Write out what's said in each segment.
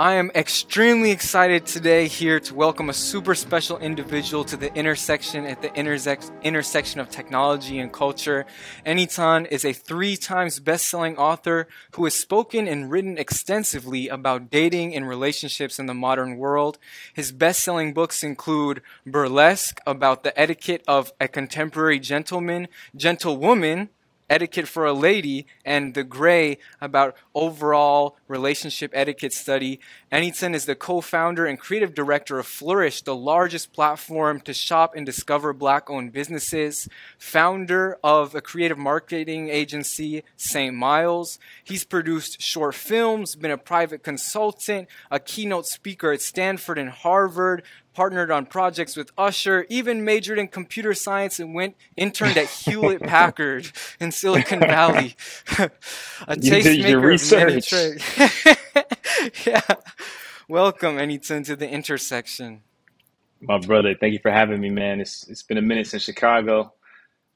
I am extremely excited today here to welcome a super special individual to the intersection at the intersex- intersection of technology and culture. Enitan is a three times best-selling author who has spoken and written extensively about dating and relationships in the modern world. His best-selling books include Bereolaesque about the etiquette of a contemporary gentleman, Gentlewoman, etiquette for a lady and the gray about overall relationship etiquette study. Enitan is the co-founder and creative director of FLOURYSH, the largest platform to shop and discover black-owned businesses, founder of a creative marketing agency, St. Miles. He's produced short films, been a private consultant, a keynote speaker at Stanford and Harvard, partnered on projects with Usher, even majored in computer science and went interned at Hewlett Packard in Silicon Valley. a tastemaker of many trades. yeah. Welcome, Enitan, to the intersection. My brother, thank you for having me, man. It's it's been a minute since Chicago.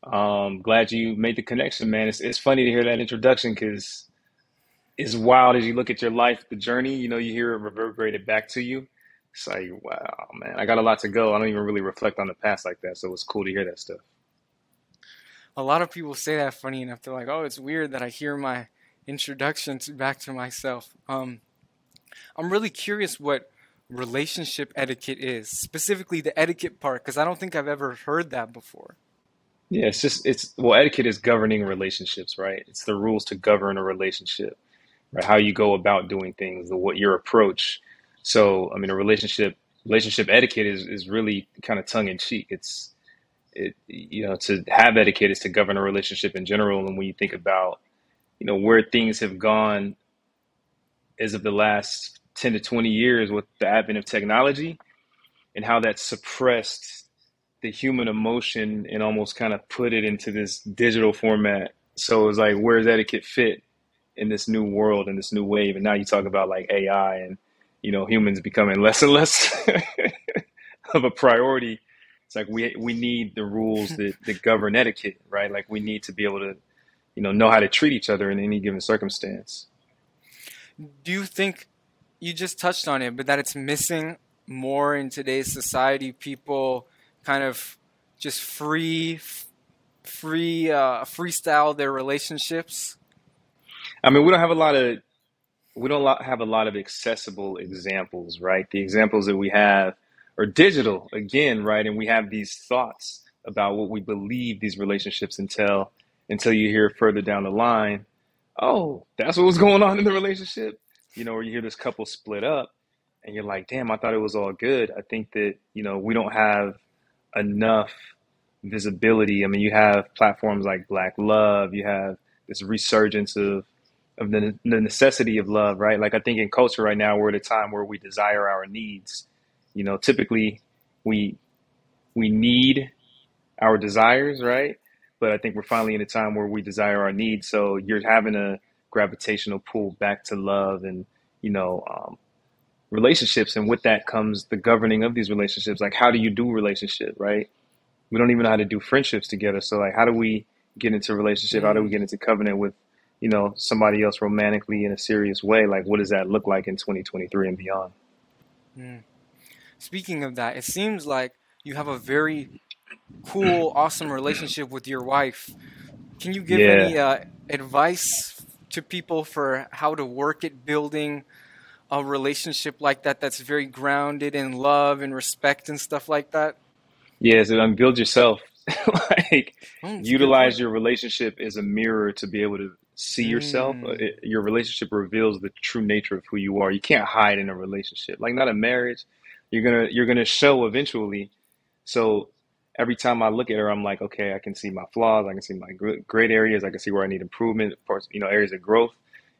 Um, glad you made the connection, man. It's it's funny to hear that introduction because it's wild as you look at your life, the journey. You know, you hear it reverberated back to you it's like, wow, man, I got a lot to go. I don't even really reflect on the past like that. So it's cool to hear that stuff. A lot of people say that funny enough. They're like, oh, it's weird that I hear my introduction to, back to myself. Um, I'm really curious what relationship etiquette is, specifically the etiquette part, because I don't think I've ever heard that before. Yeah, it's just, it's, well, etiquette is governing relationships, right? It's the rules to govern a relationship, right? How you go about doing things, the, what your approach so, I mean, a relationship relationship etiquette is, is really kind of tongue in cheek. It's it you know to have etiquette is to govern a relationship in general. And when you think about you know where things have gone as of the last ten to twenty years with the advent of technology and how that suppressed the human emotion and almost kind of put it into this digital format. So it's like, where's etiquette fit in this new world in this new wave? And now you talk about like AI and you know humans becoming less and less of a priority. It's like we we need the rules that, that govern etiquette right? Like we need to be able to you know know how to treat each other in any given circumstance. Do you think you just touched on it but that it's missing more in today's society people kind of just free free uh, freestyle their relationships? I mean we don't have a lot of we don't have a lot of accessible examples, right? The examples that we have are digital again, right? And we have these thoughts about what we believe these relationships entail until you hear further down the line, oh, that's what was going on in the relationship, you know, or you hear this couple split up and you're like, damn, I thought it was all good. I think that, you know, we don't have enough visibility. I mean, you have platforms like Black Love, you have this resurgence of of the, the necessity of love, right? Like I think in culture right now, we're at a time where we desire our needs. You know, typically we we need our desires, right? But I think we're finally in a time where we desire our needs. So you're having a gravitational pull back to love and you know um, relationships, and with that comes the governing of these relationships. Like, how do you do relationship, right? We don't even know how to do friendships together. So like, how do we get into relationship? How do we get into covenant with you know somebody else romantically in a serious way like what does that look like in 2023 and beyond? Mm. speaking of that it seems like you have a very cool awesome relationship with your wife. Can you give yeah. any uh, advice to people for how to work at building a relationship like that that's very grounded in love and respect and stuff like that? Yeah so um, build yourself. Like oh, utilize your relationship as a mirror to be able to see yourself. Uh, Mm. It, your relationship reveals the true nature of who you are. You can't hide in a relationship. Like not a marriage. You're gonna you're gonna show eventually. So every time I look at her, I'm like, okay, I can see my flaws. I can see my gr- great areas. I can see where I need improvement. Parts, you know, areas of growth.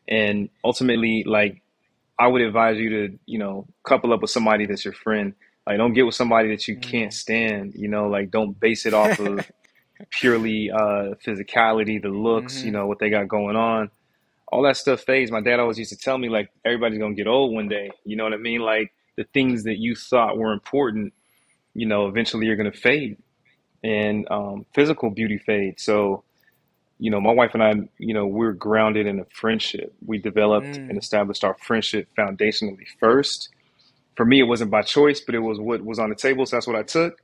And ultimately, like I would advise you to, you know, couple up with somebody that's your friend. Like, don't get with somebody that you can't Mm. stand. You know, like don't base it off of purely uh, physicality, the looks, you hmm know, what they got going on. All that stuff fades. My dad always used to tell me, like, everybody's gonna get old one day. You know what I mean? Like the things that you thought were important, you know, eventually you're gonna fade, and um, physical beauty fades. So you know, my wife and I, you know, we're grounded in a friendship. We developed and Mm. established our friendship foundationally first. For me, it wasn't by choice, but it was what was on the table, so that's what I took.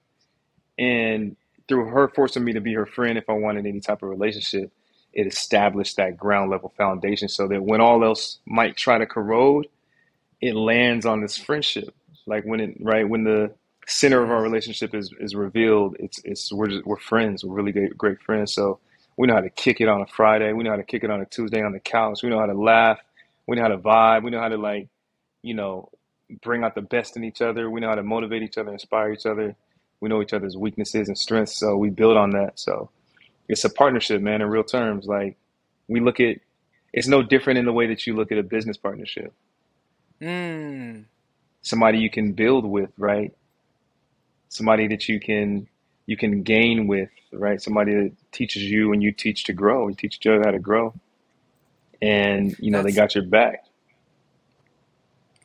And through her forcing me to be her friend if I wanted any type of relationship, it established that ground level foundation so that when all else might try to corrode, it lands on this friendship. Like when it right when the center of our relationship is is revealed, it's it's we're just, we're friends. We're really great, great friends. So we know how to kick it on a Friday. We know how to kick it on a Tuesday on the couch. We know how to laugh. We know how to vibe. We know how to like you know bring out the best in each other. We know how to motivate each other, inspire each other. We know each other's weaknesses and strengths, so we build on that. So it's a partnership, man. In real terms, like we look at it's no different in the way that you look at a business partnership. Mm. Somebody you can build with, right? Somebody that you can you can gain with, right? Somebody that teaches you and you teach to grow. You teach each other how to grow, and you know they got your back.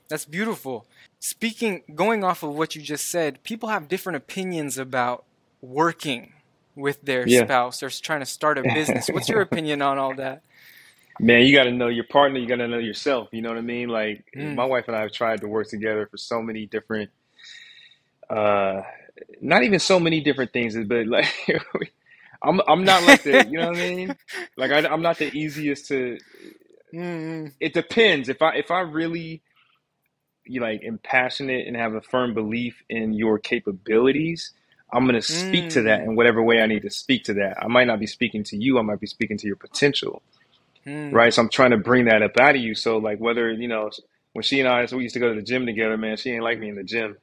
that's beautiful. Speaking, going off of what you just said, people have different opinions about working with their Yeah, spouse or trying to start a business. What's your opinion on all that? man, you got to know your partner. You got to know yourself. You know what I mean? Like my Mm. wife and I have tried to work together for so many different, uh, not even so many different things, but like I'm I'm not like the you know what I mean? Like I, I'm not the easiest to. Mm, It depends if I if I really like am passionate and have a firm belief in your capabilities. I'm gonna speak to that mm, in whatever way I need to speak to that. I might not be speaking to you. I might be speaking to your potential. mm, right? So I'm trying to bring that up out of you. So like whether you know when she and I, so we used to go to the gym together, man. She ain't like me in the gym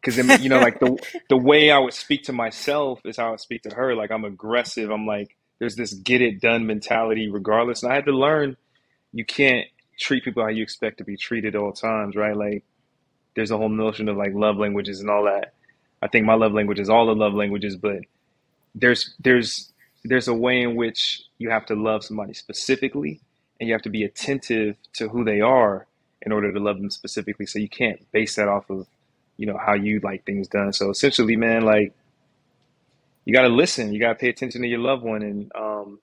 because then you know like the the way I would speak to myself is how I speak to her. Like I'm aggressive. I'm like there's this get it done mentality regardless. And I had to learn you can't treat people how you expect to be treated at all times, right? Like there's a whole notion of like love languages and all that. I think my love language is all the love languages, but there's there's there's a way in which you have to love somebody specifically and you have to be attentive to who they are in order to love them specifically so you can't base that off of you know how you like things done so essentially man like you got to listen you got to pay attention to your loved one and um,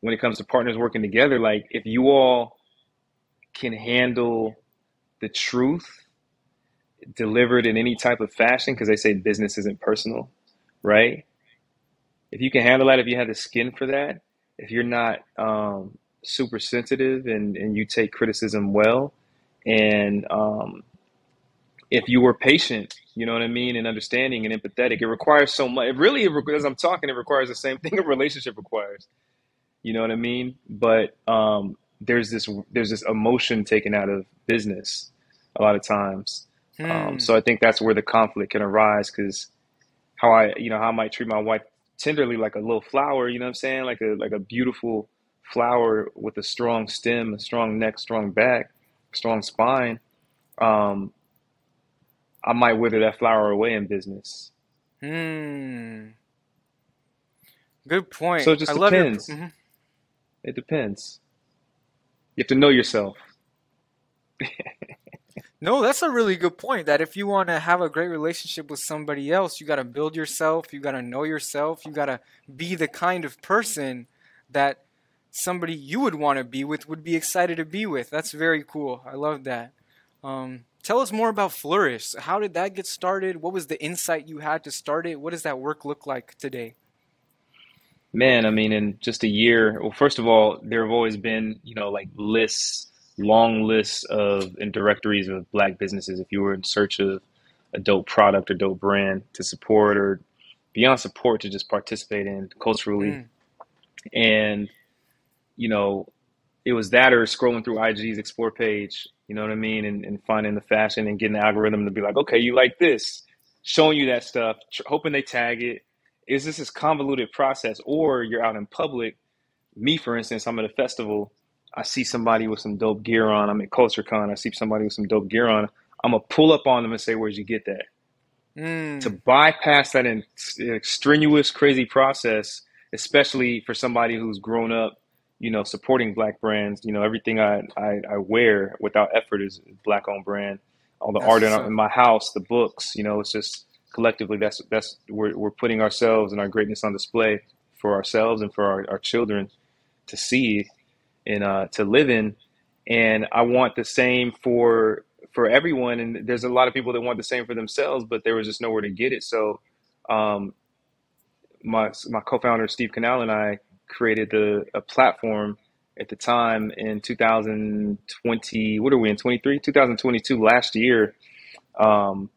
when it comes to partners working together like if you all can handle the truth delivered in any type of fashion because they say business isn't personal right if you can handle that, if you have the skin for that, if you're not um, super sensitive and, and you take criticism well, and um, if you were patient, you know what I mean, and understanding and empathetic, it requires so much. It really, as I'm talking, it requires the same thing a relationship requires. You know what I mean? But um, there's this there's this emotion taken out of business a lot of times. Um, mm. so I think that's where the conflict can arise because how I, you know, how I might treat my wife tenderly like a little flower, you know what I'm saying? Like a like a beautiful flower with a strong stem, a strong neck, strong back, strong spine. Um, I might wither that flower away in business. Mm. Good point. So it I just love your. pr- depends. mhm. It depends. You have to know yourself. No, that's a really good point. That if you want to have a great relationship with somebody else, you got to build yourself, you got to know yourself, you got to be the kind of person that somebody you would want to be with would be excited to be with. That's very cool. I love that. Um, tell us more about FLOURYSH. How did that get started? What was the insight you had to start it? What does that work look like today? Man, I mean, in just a year, well, first of all, there have always been, you know, like lists, long lists of and directories of black businesses. If you were in search of a dope product or dope brand to support or beyond support to just participate in culturally. Mm, And, you know, it was that or scrolling through IG's explore page, you know what I mean? And, and finding the fashion and getting the algorithm to be like, okay, you like this, showing you that stuff, tr- hoping they tag it. Is this this convoluted process? Or you're out in public. Me, for instance, I'm at a festival. I see somebody with some dope gear on. I'm at CultureCon. I see somebody with some dope gear on. I'm gonna pull up on them and say, "Where'd you get that?" To mm, bypass that in, strenuous, crazy process, especially for somebody who's grown up, you know, supporting black brands. You know, everything I I, I wear without effort is black-owned brand. All the that's art in, in my house, the books. You know, it's just collectively that's that's we're we're putting ourselves and our greatness on display for ourselves and for our, our children to see and uh, to live in. And I want the same for for everyone. And there's a lot of people that want the same for themselves, but there was just nowhere to get it. So um, my my co-founder Steve Canal and I created the a platform at the time in 2020. What are we in 23? 2022 last year. Um,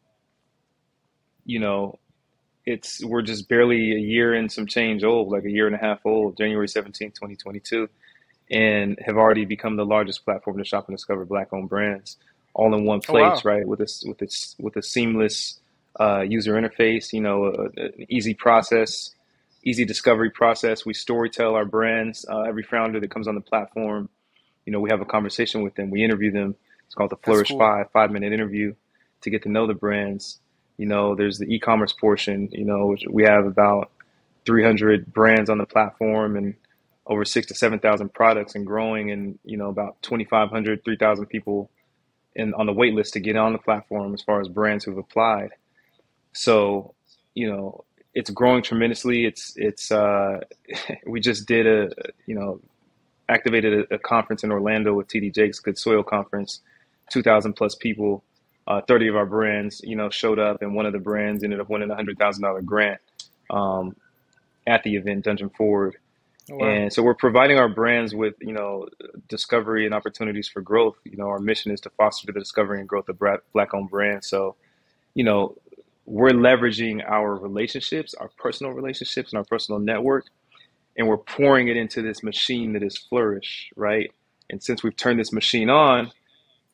you know, it's we're just barely a year and some change old, like a year and a half old, January 17, 2022, and have already become the largest platform to shop and discover black-owned brands all in one place, oh, wow. right? With a with a with a seamless uh, user interface, you know, an easy process, easy discovery process. We storytell our brands. Uh, every founder that comes on the platform, you know, we have a conversation with them. We interview them. It's called the FLOURYSH cool. Five five minute interview to get to know the brands. You know, there's the e-commerce portion. You know, we have about 300 brands on the platform and over six to seven thousand products and growing, and you know, about 2,500, 3,000 people in on the wait list to get on the platform as far as brands who've applied. So, you know, it's growing tremendously. It's it's uh, we just did a you know activated a, a, conference in Orlando with TD Jakes Good Soil Conference, two thousand plus people. Uh, Thirty of our brands, you know, showed up, and one of the brands ended up winning a hundred thousand dollar grant um, at the event, Dungeon Forward. Oh, wow. And so we're providing our brands with, you know, discovery and opportunities for growth. You know, our mission is to foster the discovery and growth of black-owned brands. So, you know, we're leveraging our relationships, our personal relationships, and our personal network, and we're pouring it into this machine that is FLOURYSH, right? And since we've turned this machine on,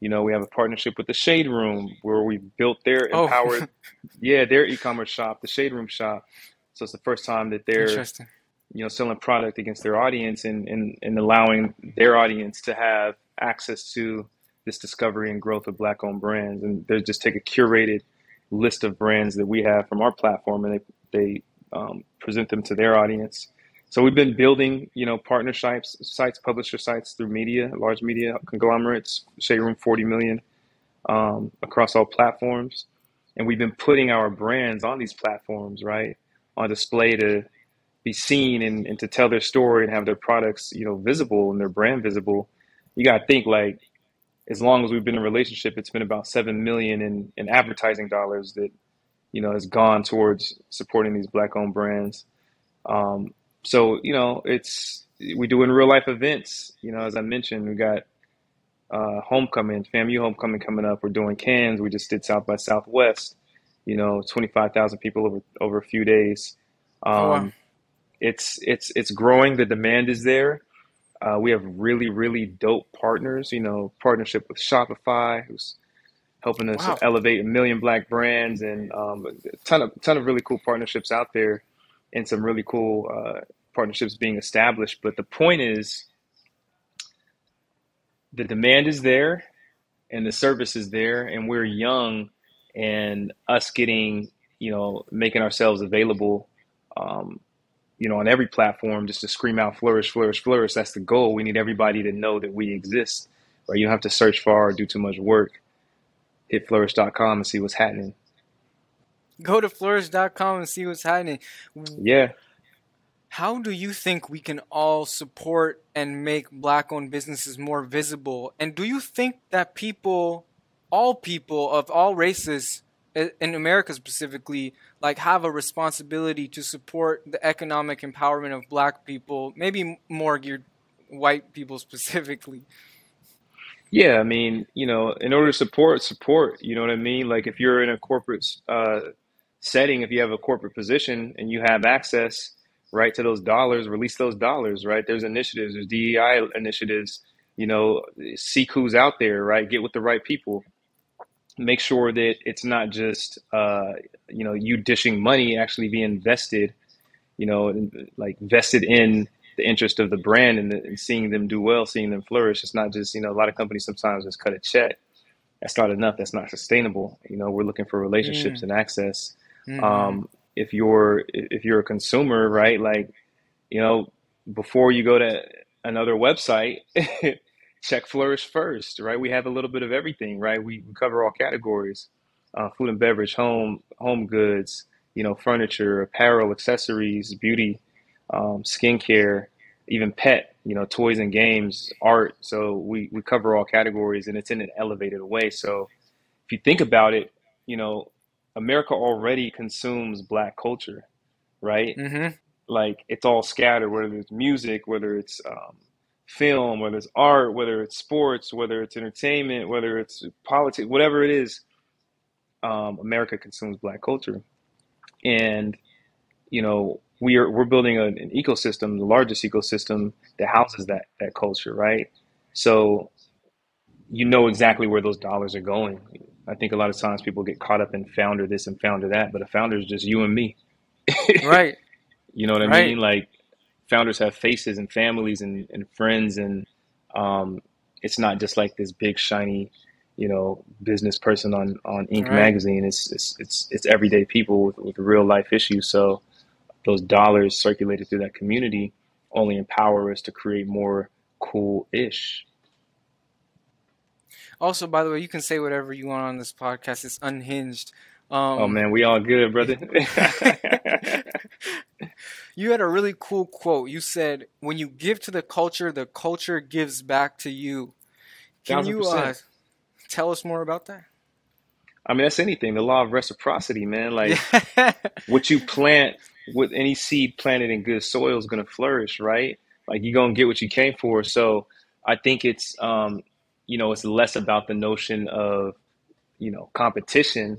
you know, we have a partnership with the Shade Room where we built their oh. empowered, yeah, their e-commerce shop, the Shade Room shop. So it's the first time that they're, you know, selling product against their audience and, and, and allowing their audience to have access to this discovery and growth of black-owned brands. And they just take a curated list of brands that we have from our platform, and they they um, present them to their audience. So we've been building, you know, partner sites, publisher sites through media, large media conglomerates, Shade Room 40 million um, across all platforms, and we've been putting our brands on these platforms, right, on display to be seen and, and to tell their story and have their products, you know, visible and their brand visible. You got to think like as long as we've been in a relationship, it's been about seven million in, in advertising dollars that you know has gone towards supporting these black-owned brands. Um, so you know, it's we do in real life events. You know, as I mentioned, we got uh, homecoming, FAMU homecoming coming up. We're doing cans. We just did South by Southwest. You know, twenty five thousand people over over a few days. Um, oh, wow. It's it's it's growing. The demand is there. Uh, we have really, really dope partners. You know, partnership with Shopify, who's helping us wow. elevate a million black brands, and um, a ton of ton of really cool partnerships out there, and some really cool uh, partnerships being established. But the point is, the demand is there, and the service is there, and we're young, and us getting, you know, making ourselves available. Um, you know, on every platform just to scream out flourish, flourish, flourish. That's the goal. We need everybody to know that we exist, right? You don't have to search far or do too much work. Hit flourysh.com and see what's happening. Go to flourysh.com and see what's happening. Yeah. How do you think we can all support and make black owned businesses more visible? And do you think that people, all people of all races, in America specifically, like have a responsibility to support the economic empowerment of black people, maybe more geared white people specifically. Yeah, I mean, you know, in order to support, support, you know what I mean? Like if you're in a corporate uh, setting, if you have a corporate position and you have access, right, to those dollars, release those dollars, right? There's initiatives, there's DEI initiatives, you know, seek who's out there, right? Get with the right people make sure that it's not just uh, you know you dishing money actually be invested you know like vested in the interest of the brand and, the, and, seeing them do well seeing them flourish it's not just you know a lot of companies sometimes just cut a check that's not enough that's not sustainable you know we're looking for relationships mm. and access mm. um, if you're if you're a consumer right like you know before you go to another website check FLOURYSH first, right? We have a little bit of everything, right? We, we cover all categories: uh, food and beverage, home, home goods, you know, furniture, apparel, accessories, beauty. um, skincare, even pet, you know, toys and games, art. So we, we cover all categories and it's in an elevated way. So if you think about it, you know, America already consumes black culture, right? Mm-hmm. Like it's all scattered, whether it's music, whether it's um, film, whether it's art, whether it's sports, whether it's entertainment, whether it's politics, whatever it is, um, America consumes black culture. And, you know, we are we're building a, an ecosystem, the largest ecosystem that houses that that culture, right? So you know exactly where those dollars are going. I think a lot of times people get caught up in founder this and founder that, but a founder is just you and me. Right. You know what I Right. mean? Like founders have faces and families and, and friends and um, it's not just like this big shiny, you know, business person on, on Inc. Right. magazine. It's it's it's it's everyday people with, with real life issues. So those dollars circulated through that community only empower us to create more cool ish. Also, by the way, you can say whatever you want on this podcast. It's unhinged. Um, Oh man, we all good, brother. you had a really cool quote. You said, "When you give to the culture, the culture gives back to you." Can Thousand you uh, tell us more about that? I mean, that's anything. The law of reciprocity, man. Like what you plant, with any seed planted in good soil is going to flourish, right? Like you're going to get what you came for. So I think it's, um, you know, it's less about the notion of, you know, competition.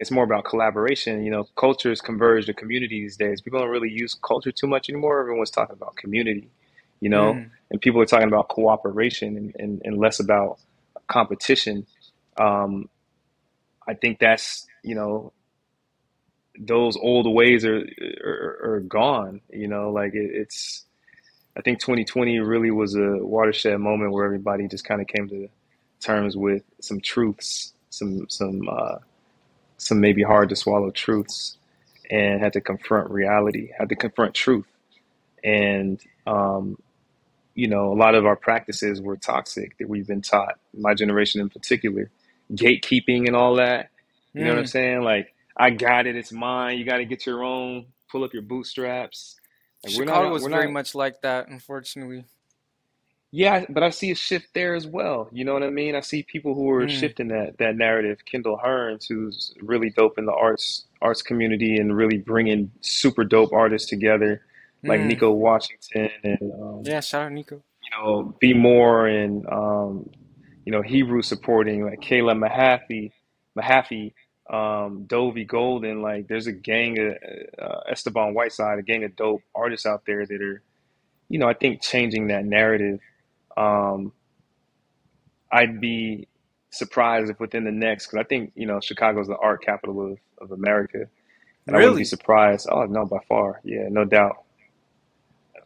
It's more about collaboration. You know, cultures converge to community these days. People don't really use culture too much anymore. Everyone's talking about community, you know, Mm, and people are talking about cooperation and, and, and less about competition. Um, I think that's, you know, those old ways are are, are gone. You know, like it, it's. I think 2020 really was a watershed moment where everybody just kind of came to terms with some truths, some some uh, some maybe hard to swallow truths, and had to confront reality, had to confront truth, and um, you know, a lot of our practices were toxic that we've been taught. My generation in particular, gatekeeping and all that. You know what I'm mm. saying? Like, I got it, it's mine. You got to get your own. Pull up your bootstraps. Like, we're Chicago not, was we're very not. much like that, unfortunately. Yeah, but I see a shift there as well. You know what I mean? I see people who are Mm, shifting that that narrative. Kendall Hearns, who's really dope in the arts arts community and really bringing super dope artists together, like mm. Nico Washington and um, Yeah, shout out Nico. you know Be More and um, you know Hebrew supporting like Kayla Mahaffey, Mahaffey, um, Dovey Golden. Like there's a gang of uh, Esteban Whiteside, a gang of dope artists out there that are you know I think changing that narrative. Um, I'd be surprised if within the next, because I think, you know, Chicago's the art capital of, of America. And I wouldn't be surprised. Oh, no, by far. Yeah, no doubt.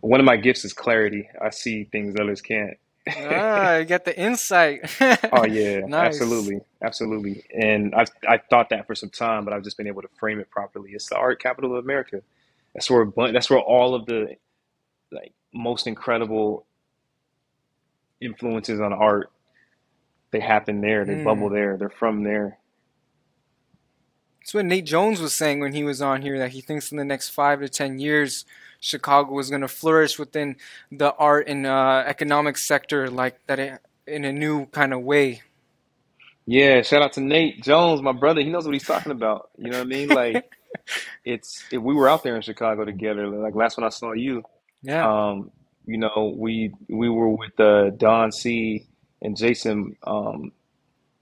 One of my gifts is clarity. I see things others can't. Ah, you got the insight. Oh, yeah, Nice. absolutely. Absolutely. And I've, I thought that for some time, but I've just been able to frame it properly. It's the art capital of America. That's where, that's where all of the like most incredible influences on art, they happen there. They bubble Mm. there. They're from there. That's what Nate Jones was saying when he was on here that he thinks in the next five to ten years, Chicago is going to flourish within the art and uh, economic sector like that it, in a new kind of way. Yeah, shout out to Nate Jones, my brother. He knows what he's talking about. You know what I mean? Like it's it, we were out there in Chicago together. Like last when I saw you, Yeah. um, you know, we we were with uh, Don C and Jason, um,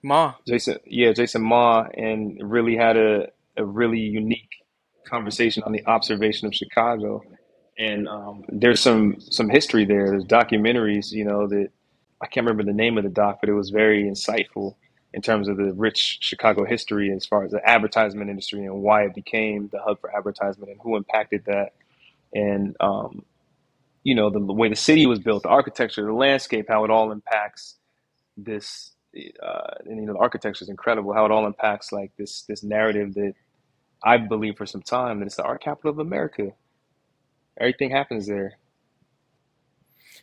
Ma. Jason, yeah, Jason Ma, and really had a a really unique conversation on the observation of Chicago. And um, there's some some history there. There's documentaries, you know, that I can't remember the name of the doc, but it was very insightful in terms of the rich Chicago history as far as the advertisement industry and why it became the hub for advertisement and who impacted that. And um, you know, the, the way the city was built, the architecture, the landscape, how it all impacts this. Uh, and you know, the architecture is incredible. How it all impacts like this this narrative that I believe for some time that it's the art capital of America. Everything happens there.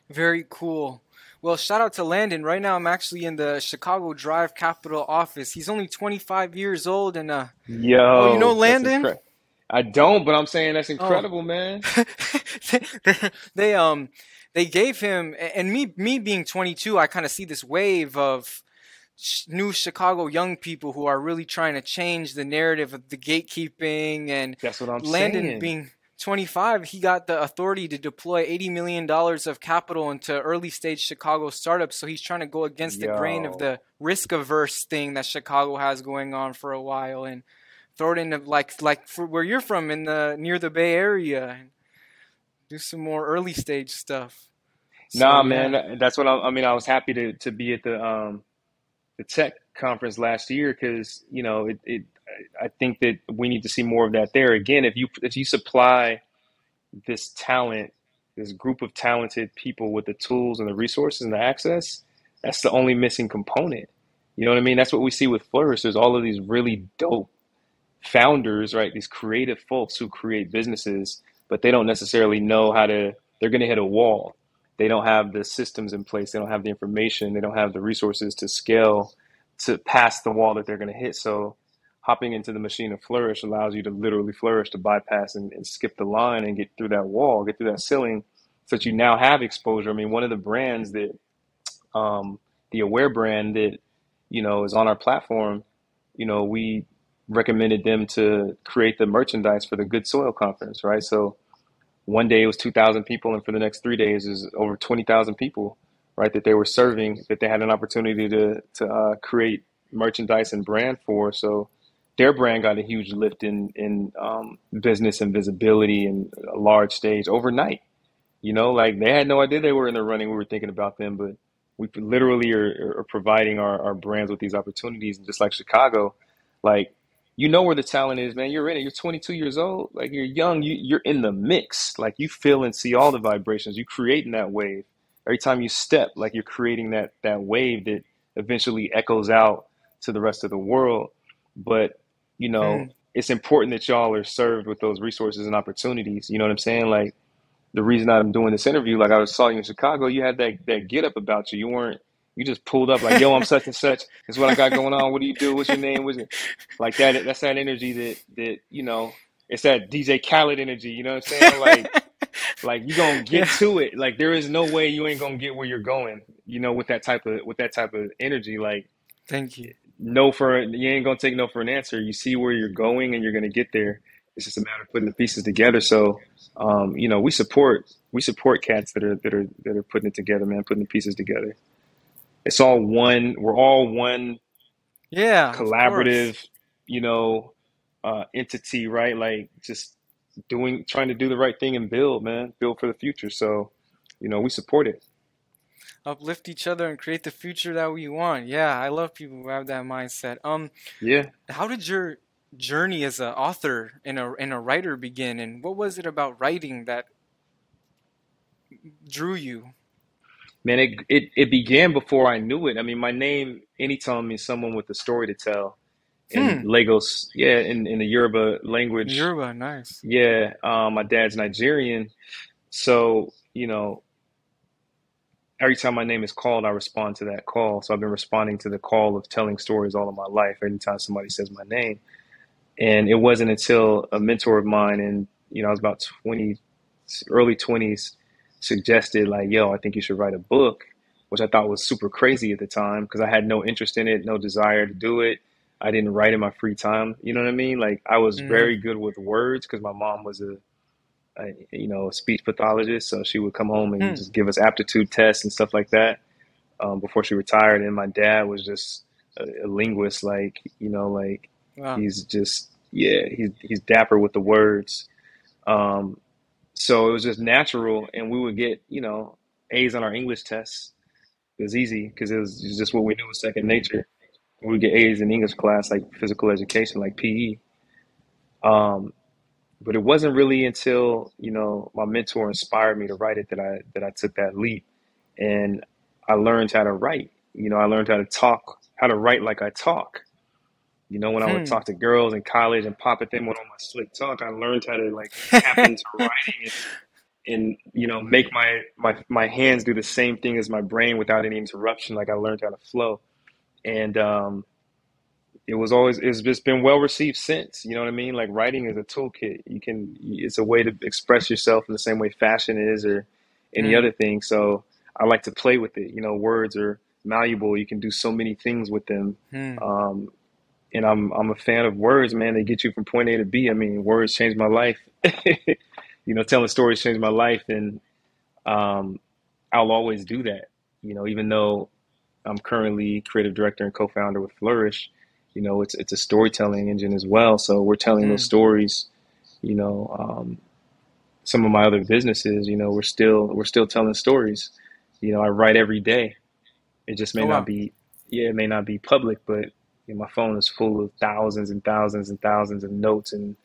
Very cool. Well, shout out to Landon. Right now, I'm actually in the Chicago Drive Capital office. He's only 25 years old, and uh, oh, you know Landon? incredible. I don't, but I'm saying that's Oh, incredible, man. they, um they gave him and me me being 22, I kind of see this wave of new Chicago young people who are really trying to change the narrative of the gatekeeping and That's what I'm Landon saying. being 25, he got the authority to deploy 80 million dollars of capital into early stage Chicago startups. So he's trying to go against the grain of the risk averse thing that Chicago has going on for a while and throw it into like like for where you're from in the near the Bay Area and do some more early stage stuff. So nah, man. yeah. That's what I, I mean. I was happy to to be at the um the tech conference last year because you know it, it. I think that we need to see more of that there. Again, if you if you supply this talent, this group of talented people with the tools and the resources and the access, that's the only missing component. You know what I mean? That's what we see with FLOURYSH. There's all of these really dope founders, right? These creative folks who create businesses, but they don't necessarily know how to, they're going to hit a wall. They don't have the systems in place. They don't have the information. They don't have the resources to scale to pass the wall that they're going to hit. So hopping into the machine of FLOURYSH allows you to literally flourish to bypass and, and skip the line and get through that wall, get through that ceiling so that you now have exposure. I mean, one of the brands that, um, the Aware brand that, you know, is on our platform, you know, we recommended them to create the merchandise for the Good Soil Conference, right? So one day it was 2,000 people, and for the next three days is over 20,000 people, right? That they were serving, that they had an opportunity to to uh, create merchandise and brand for. So their brand got a huge lift in in um, business and visibility and a large stage overnight. You know, like they had no idea they were in the running. We were thinking about them, but we literally are, are providing our, our brands with these opportunities. And just like Chicago, like you know where the talent is, man. You're in it. You're 22 years old. Like you're young. You, you're in the mix. Like you feel and see all the vibrations. You're creating that wave every time you step. Like you're creating that that wave that eventually echoes out to the rest of the world. But you know, Hmm. it's important that y'all are served with those resources and opportunities. You know what I'm saying? Like the reason I'm doing this interview, like I was saw you in Chicago, you had that that get up about you. You weren't you just pulled up like, yo, I'm such and such. This is what I got going on. What do you do? What's your name? What's it? Like that that's that energy that that, you know, it's that DJ Khaled energy, you know what I'm saying? Like like you gonna yeah. get to it. Like there is no way you ain't gonna get where you're going, you know, with that type of with that type of energy. Like Thank you. No for you ain't gonna take no for an answer. You see where you're going and you're gonna get there. It's just a matter of putting the pieces together. So, um, you know, we support we support cats that are that are that are putting it together, man, putting the pieces together. It's all one. We're all one Yeah, collaborative, you know, uh, entity, right? Like just doing, trying to do the right thing and build, man, build for the future. So, you know, we support it. Uplift each other and create the future that we want. Yeah, I love people who have that mindset. Um, Yeah. how did your journey as an author and a and a writer begin, and what was it about writing that drew you? Man, it, it it began before I knew it. I mean, my name Enitan means someone with a story to tell. In Hmm. Lagos, yeah, in, in the Yoruba language, Yoruba, nice. yeah. Um, my dad's Nigerian, so you know, every time my name is called, I respond to that call. So I've been responding to the call of telling stories all of my life. Anytime somebody says my name, and it wasn't until a mentor of mine, and you know, I was about twenty, early twenties, suggested like, "Yo, I think you should write a book," which I thought was super crazy at the time because I had no interest in it, no desire to do it. I didn't write in my free time. You know what I mean? Like I was Mm-hmm. very good with words because my mom was a, a you know a speech pathologist, so she would come home and Hmm. just give us aptitude tests and stuff like that um, before she retired. And my dad was just a, a linguist, like you know, like Wow. he's just yeah, he's he's dapper with the words. Um, so it was just natural, and we would get you know A's on our English tests. It was easy because it was just what we knew was second nature. We would get A's in English class, like physical education, like PE. Um, but it wasn't really until you know my mentor inspired me to write it that I that I took that leap, and I learned how to write. You know, I learned how to talk, how to write like I talk. You know, when I would Hmm. talk to girls in college and pop at them with all my slick talk, I learned how to like tap into writing and, and you know make my my my hands do the same thing as my brain without any interruption. Like I learned how to flow, and um, it was always it's just been well received since. You know what I mean? Like writing is a toolkit. You can it's a way to express yourself in the same way fashion is or any Mm, other thing. So I like to play with it. You know, words are malleable. You can do so many things with them. mm. Um, and I'm I'm a fan of words, man. They get you from point A to B. I mean, words changed my life. you know, telling stories changed my life, and um, I'll always do that. You know, even though I'm currently creative director and co-founder with FLOURYSH, you know, it's it's a storytelling engine as well. So we're telling those Mm. stories. You know, um, some of my other businesses, you know, we're still we're still telling stories. You know, I write every day. It just may Oh not be, yeah, it may not be public, but you know, my phone is full of thousands and thousands and thousands of notes and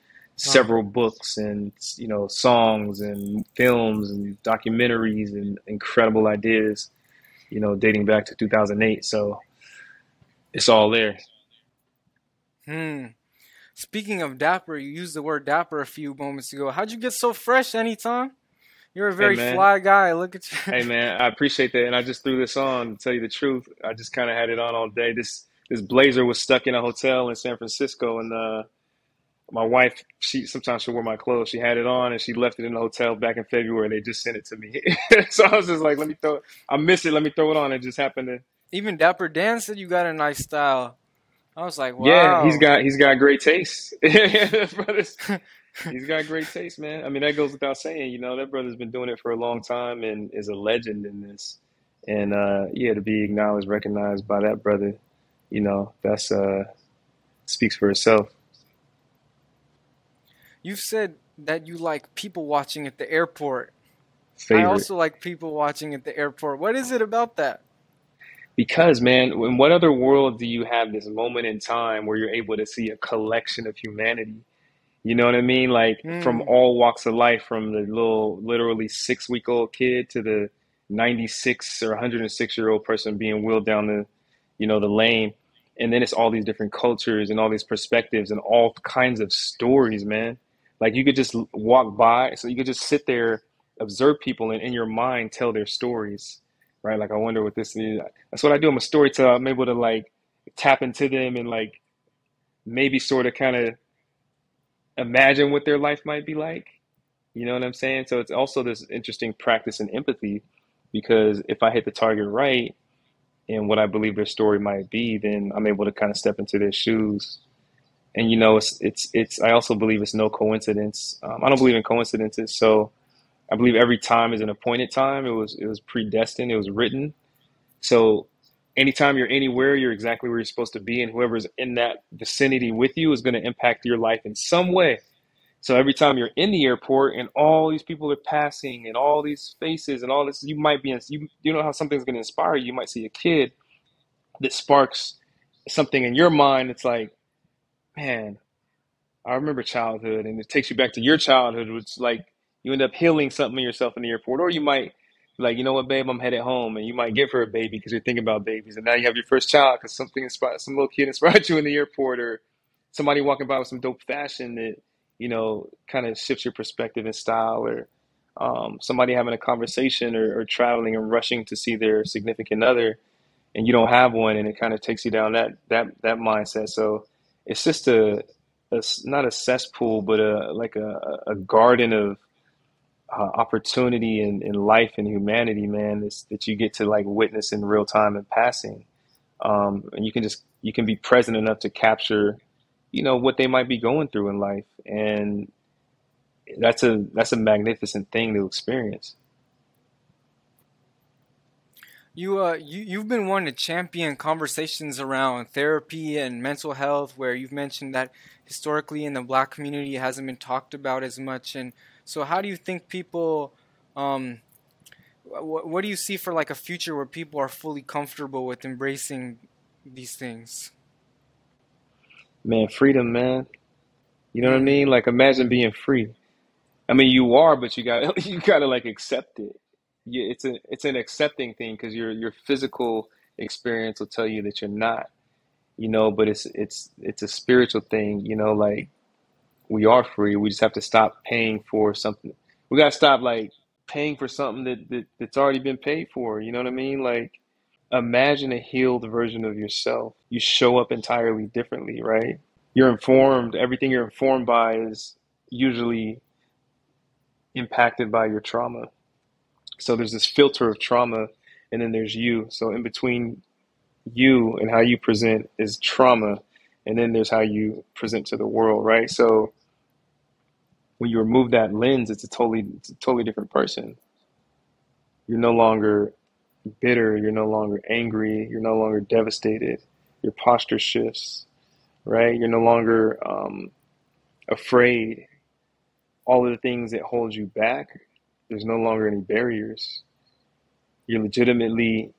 Wow. several books and you know songs and films and documentaries and incredible ideas. You know, dating back to 2008. So it's all there. Hmm. Speaking of dapper, you used the word dapper a few moments ago. How'd you get so fresh, Enitan? You're a very man, fly guy. Look at you. hey man, I appreciate that, and I just threw this on to tell you the truth. I just kind of had it on all day. This this blazer was stuck in a hotel in San Francisco, and uh, my wife, she sometimes she wore my clothes. She had it on and she left it in the hotel back in February. and They just sent it to me. so I was just like, let me throw it. I miss it. Let me throw it on. It just happened to. Even Dapper Dan said you got a nice style. I was like, wow. Yeah, he's got he's got great taste. brother's, he's got great taste, man. I mean, that goes without saying. You know, that brother's been doing it for a long time and is a legend in this. And uh, yeah, to be acknowledged, recognized by that brother, you know, that's uh speaks for itself. You've said that you like people watching at the airport. I also like people watching at the airport. What is it about that? Because, man, in what other world do you have this moment in time where you're able to see a collection of humanity? You know what I mean? Like from Hmm. all walks of life, from the little, literally six week old kid to the 96 or 106 year old person being wheeled down the, you know, the lane. And then it's all these different cultures and all these perspectives and all kinds of stories, man. Like you could just walk by, so you could just sit there, observe people, and in your mind tell their stories, right? Like I wonder what this is. That's what I do. I'm a storyteller. I'm able to like tap into them and like maybe sort of kind of imagine what their life might be like. You know what I'm saying? So it's also this interesting practice in empathy because if I hit the target right and what I believe their story might be, then I'm able to kind of step into their shoes. And you know, it's it's it's. I also believe it's no coincidence. Um, I don't believe in coincidences, so I believe every time is an appointed time. It was it was predestined. It was written. So anytime you're anywhere, you're exactly where you're supposed to be, and whoever's in that vicinity with you is going to impact your life in some way. So every time you're in the airport and all these people are passing and all these faces and all this, you might be, you, you know how something's going to inspire you. You might see a kid that sparks something in your mind. It's like, man, I remember childhood, and it takes you back to your childhood, which like you end up healing something in yourself in the airport, or you might like, you know what, babe, I'm headed home, and you might give her a baby because you're thinking about babies, and now you have your first child because something inspired, some little kid inspired you in the airport, or somebody walking by with some dope fashion that you know kind of shifts your perspective and style, or um, somebody having a conversation or, or traveling and rushing to see their significant other, and you don't have one, and it kind of takes you down that that that mindset. So it's just a, a not a cesspool, but a like a, a garden of uh, opportunity and, and life and humanity, man. That's, that you get to like witness in real time and passing, um, and you can just you can be present enough to capture, you know, what they might be going through in life, and that's a that's a magnificent thing to experience. You uh you you've been wanting to champion conversations around therapy and mental health where you've mentioned that historically in the black community it hasn't been talked about as much and so how do you think people um what, what do you see for like a future where people are fully comfortable with embracing these things? Man, freedom, man. You know what I Hmm. mean? Like imagine being free. I mean, you are, but you got you got to like accept it. You, it's a it's an accepting thing because your your physical experience will tell you that you're not. You know, but it's it's it's a spiritual thing. You know, like we are free. We just have to stop paying for something. We got to stop like paying for something that, that that's already been paid for. You know what I mean? Like imagine a healed version of yourself. You show up entirely differently, right? You're informed, everything you're informed by is usually impacted by your trauma. So there's this filter of trauma, and then there's you. So in between you and how you present is trauma, and then there's how you present to the world, right? So when you remove that lens, it's a totally, it's a totally different person. You're no longer bitter. You're no longer angry. You're no longer devastated. Your posture shifts, right? You're no longer um, afraid. All of the things that hold you back, there's no longer any barriers. You're legitimately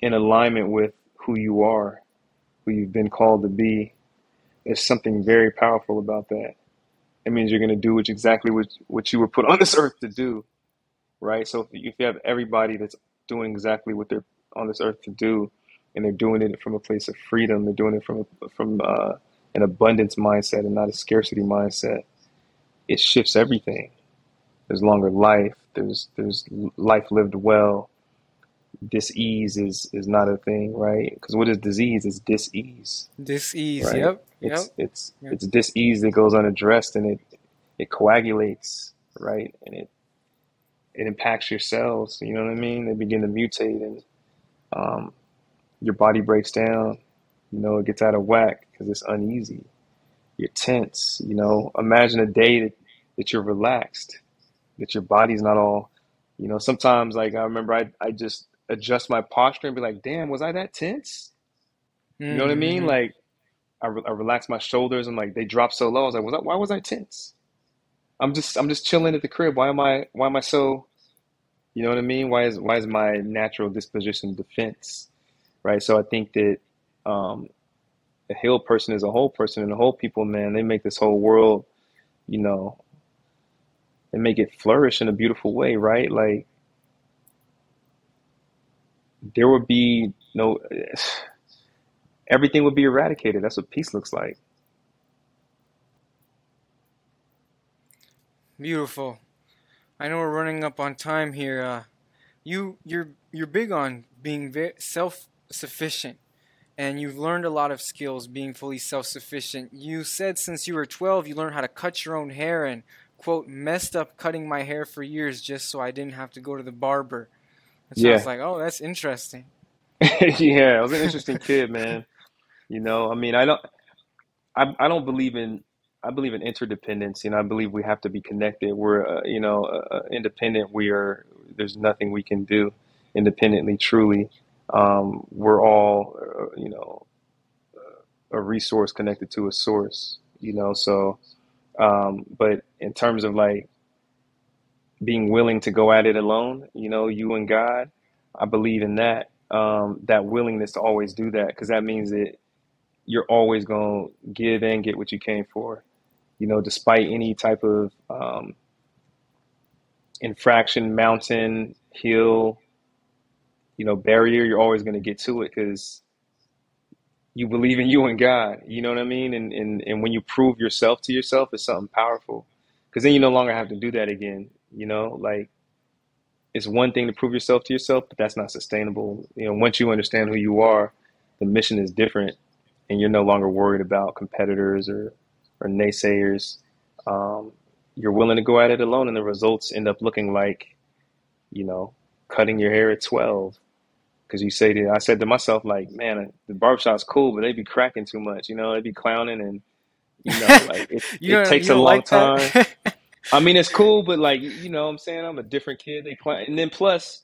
in alignment with who you are, who you've been called to be. There's something very powerful about that. It means you're going to do what exactly what, what you were put on this earth to do, right? So if you, have everybody that's doing exactly what they're on this earth to do, and they're doing it from a place of freedom, they're doing it from from uh, an abundance mindset and not a scarcity mindset. It shifts everything. There's longer life. There's there's life lived well. Disease is is not a thing, right? Because what is disease? It's disease, Dis-ease. right? Yep. Yep. It's it's Yep. it's disease that goes unaddressed and it it coagulates, right? And it it impacts your cells. You know what I mean? They begin to mutate and um, your body breaks down. You know, it gets out of whack because it's uneasy. You're tense. You know, imagine a day that, that you're relaxed, that your body's not all, you know, sometimes like I remember I, I just adjust my posture and be like, damn, was I that tense? You know what I mean? Mm-hmm. Like I, re- I relax my shoulders and like they drop so low. I was like, was I, why was I tense? I'm just I'm just chilling at the crib. Why am I why am I so you know what I mean? Why is why is my natural disposition defense? Right? So I think that um a healed person is a whole person and the whole people, man, they make this whole world, you know, they make it flourish in a beautiful way, right? Like there would be no everything would be eradicated. That's what peace looks like. Beautiful. I know we're running up on time here. Uh, you you're you're big on being very self-sufficient, and you've learned a lot of skills being fully self-sufficient. You said since you were 12, you learned how to cut your own hair, and quote messed up cutting my hair for years just so I didn't have to go to the barber. Which I was like, oh, that's interesting. Yeah, I was an interesting kid, man. You know, I mean, I don't I, I don't believe in I believe in interdependence. You know, I believe we have to be connected. We're uh, you know uh, uh, independent. We are. There's nothing we can do independently. Truly, um, we're all uh, you know a resource connected to a source. You know, so um, but in terms of like being willing to go at it alone, you know, you and God, I believe in that. Um, that willingness to always do that because that means that you're always going to give and get what you came for you know, despite any type of um, infraction, mountain, hill, you know, barrier, you're always going to get to it because you believe in you and God. You know what I mean? And and and when you prove yourself to yourself, it's something powerful because then you no longer have to do that again. You know, like it's one thing to prove yourself to yourself, but that's not sustainable. You know, once you understand who you are, the mission is different, and you're no longer worried about competitors or or naysayers. Um, you're willing to go at it alone, and the results end up looking like, you know, cutting your hair at 12. Because you say to, I said to myself, like, man, the barbershop's cool, but they'd be cracking too much. You know, they'd be clowning, and you know, like it, you it takes you a long like time. I mean, it's cool, but like, you know, what I'm saying I'm a different kid. They clown, and then plus,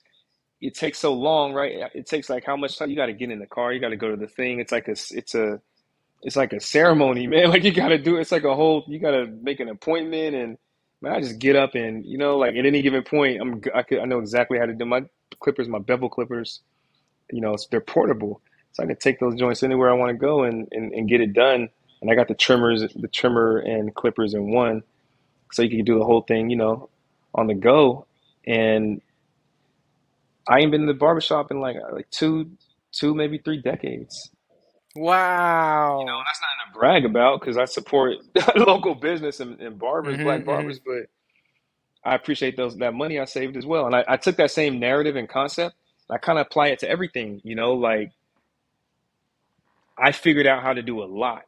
it takes so long, right? It takes like how much time you got to get in the car, you got to go to the thing. It's like a, it's a it's like a ceremony, man. Like you gotta do it's like a whole you gotta make an appointment and man, I just get up and you know like at any given point I'm I could I know exactly how to do my clippers, my bevel clippers. You know, they're portable, so I can take those joints anywhere I want to go and, and and get it done. And I got the trimmers, the trimmer and clippers in one, so you can do the whole thing, you know, on the go. And I ain't been to the barbershop in like like two two maybe three decades. Wow. You know, that's nothing to brag about because I support local business and, and barbers, black hmm hmm barbers, but I appreciate those that money I saved as well. And I, I took that same narrative and concept. I kind of apply it to everything, you know, like I figured out how to do a lot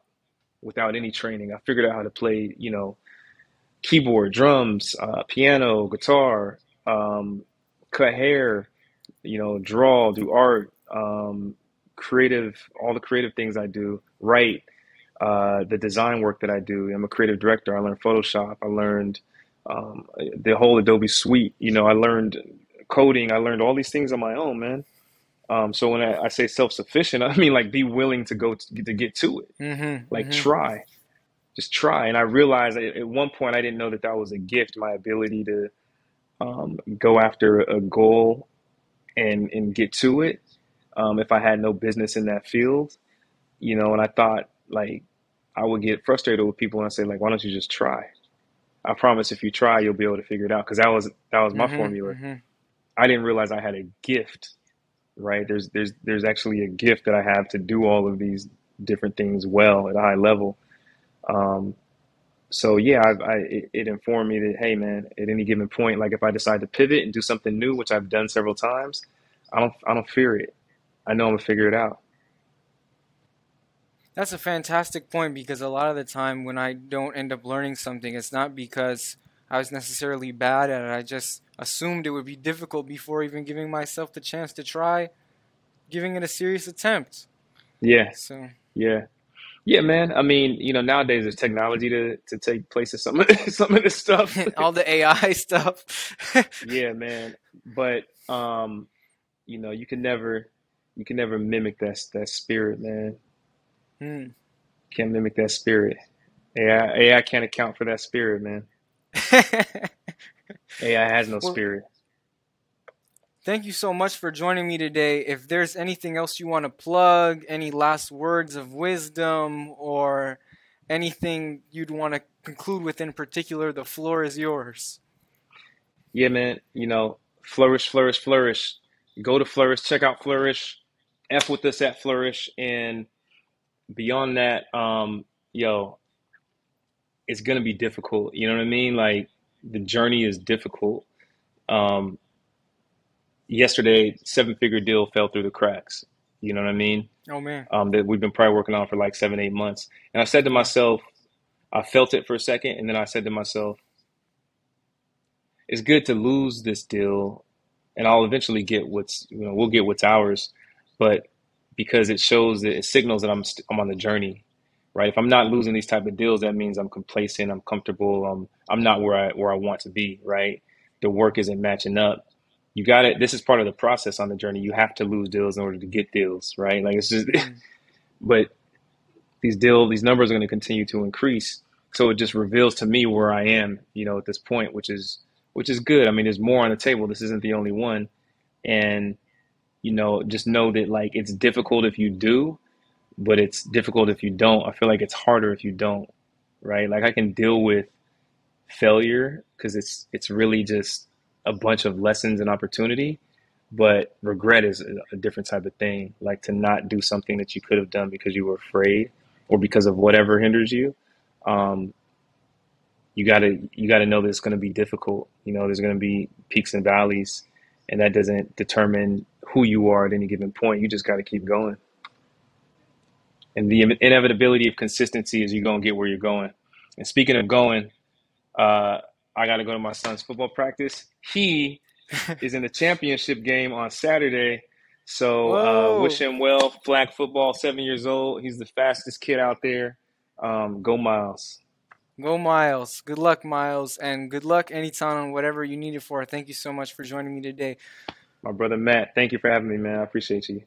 without any training. I figured out how to play, you know, keyboard, drums, uh, piano, guitar, um, cut hair, you know, draw, do art, um, creative, all the creative things I do, write, uh, the design work that I do. I'm a creative director. I learned Photoshop. I learned um, the whole Adobe suite. You know, I learned coding. I learned all these things on my own, man. Um, so when I, I say self-sufficient, I mean like be willing to go to, to get to it. Mm-hmm, Like mm-hmm. try, just try. And I realized at at one point I didn't know that that was a gift, my ability to um, go after a goal and and get to it. Um, if I had no business in that field, you know, and I thought like I would get frustrated with people and I say like, why don't you just try? I promise if you try, you'll be able to figure it out. Because that was that was my Mm-hmm, formula. mm-hmm. I didn't realize I had a gift, right? There's there's there's actually a gift that I have to do all of these different things well at a high level. Um, so yeah, I, I it, it informed me that hey man, at any given point, like if I decide to pivot and do something new, which I've done several times, I don't I don't fear it. I know I'm gonna figure it out. That's a fantastic point because a lot of the time when I don't end up learning something, it's not because I was necessarily bad at it. I just assumed it would be difficult before even giving myself the chance to try giving it a serious attempt. Yeah, So, yeah, yeah, man. I mean, you know, nowadays there's technology to to take place in some of some of this stuff. all the AI stuff. Yeah, man. But um, you know, you can never you can never mimic that that spirit, man. Hmm. Can't mimic that spirit. AI AI can't account for that spirit, man. AI has no Well, spirit. Thank you so much for joining me today. If there's anything else you want to plug, any last words of wisdom, or anything you'd want to conclude with in particular, the floor is yours. Yeah, man. You know, FLOURYSH, FLOURYSH, FLOURYSH. Go to FLOURYSH. Check out FLOURYSH. F with us at FLOURYSH. And beyond that, um, yo, it's gonna be difficult. You know what I mean? Like the journey is difficult. Um, yesterday, seven figure deal fell through the cracks. You know what I mean? Oh man. Um, that we've been probably working on for like seven, eight months. And I said to myself, I felt it for a second, and then I said to myself, it's good to lose this deal, and I'll eventually get what's you know we'll get what's ours, but because it shows that it signals that I'm st- I'm on the journey, right? If I'm not losing these type of deals, that means I'm complacent, I'm comfortable, I'm I'm not where I where I want to be, right? The work isn't matching up. You got it. This is part of the process on the journey. You have to lose deals in order to get deals, right? Like it's just, Mm. but these deal these numbers are going to continue to increase. So it just reveals to me where I am, you know, at this point, which is which is good. I mean, there's more on the table. This isn't the only one, and you know, just know that like it's difficult if you do, but it's difficult if you don't. I feel like it's harder if you don't, right? Like I can deal with failure because it's it's really just a bunch of lessons and opportunity, but regret is a different type of thing. Like to not do something that you could have done because you were afraid or because of whatever hinders you. Um, you gotta you gotta know that it's gonna be difficult. You know, there's gonna be peaks and valleys, and that doesn't determine who you are at any given point. You just gotta keep going. And the inevitability of consistency is you're gonna get where you're going. And speaking of going, uh, I gotta go to my son's football practice. He is in the championship game on Saturday. So uh, wish him well. Flag football, seven years old. He's the fastest kid out there. Um, go Miles. Go Miles. Good luck, Miles, and good luck anytime on whatever you need it for. Thank you so much for joining me today. My brother Matt, thank you for having me, man. I appreciate you.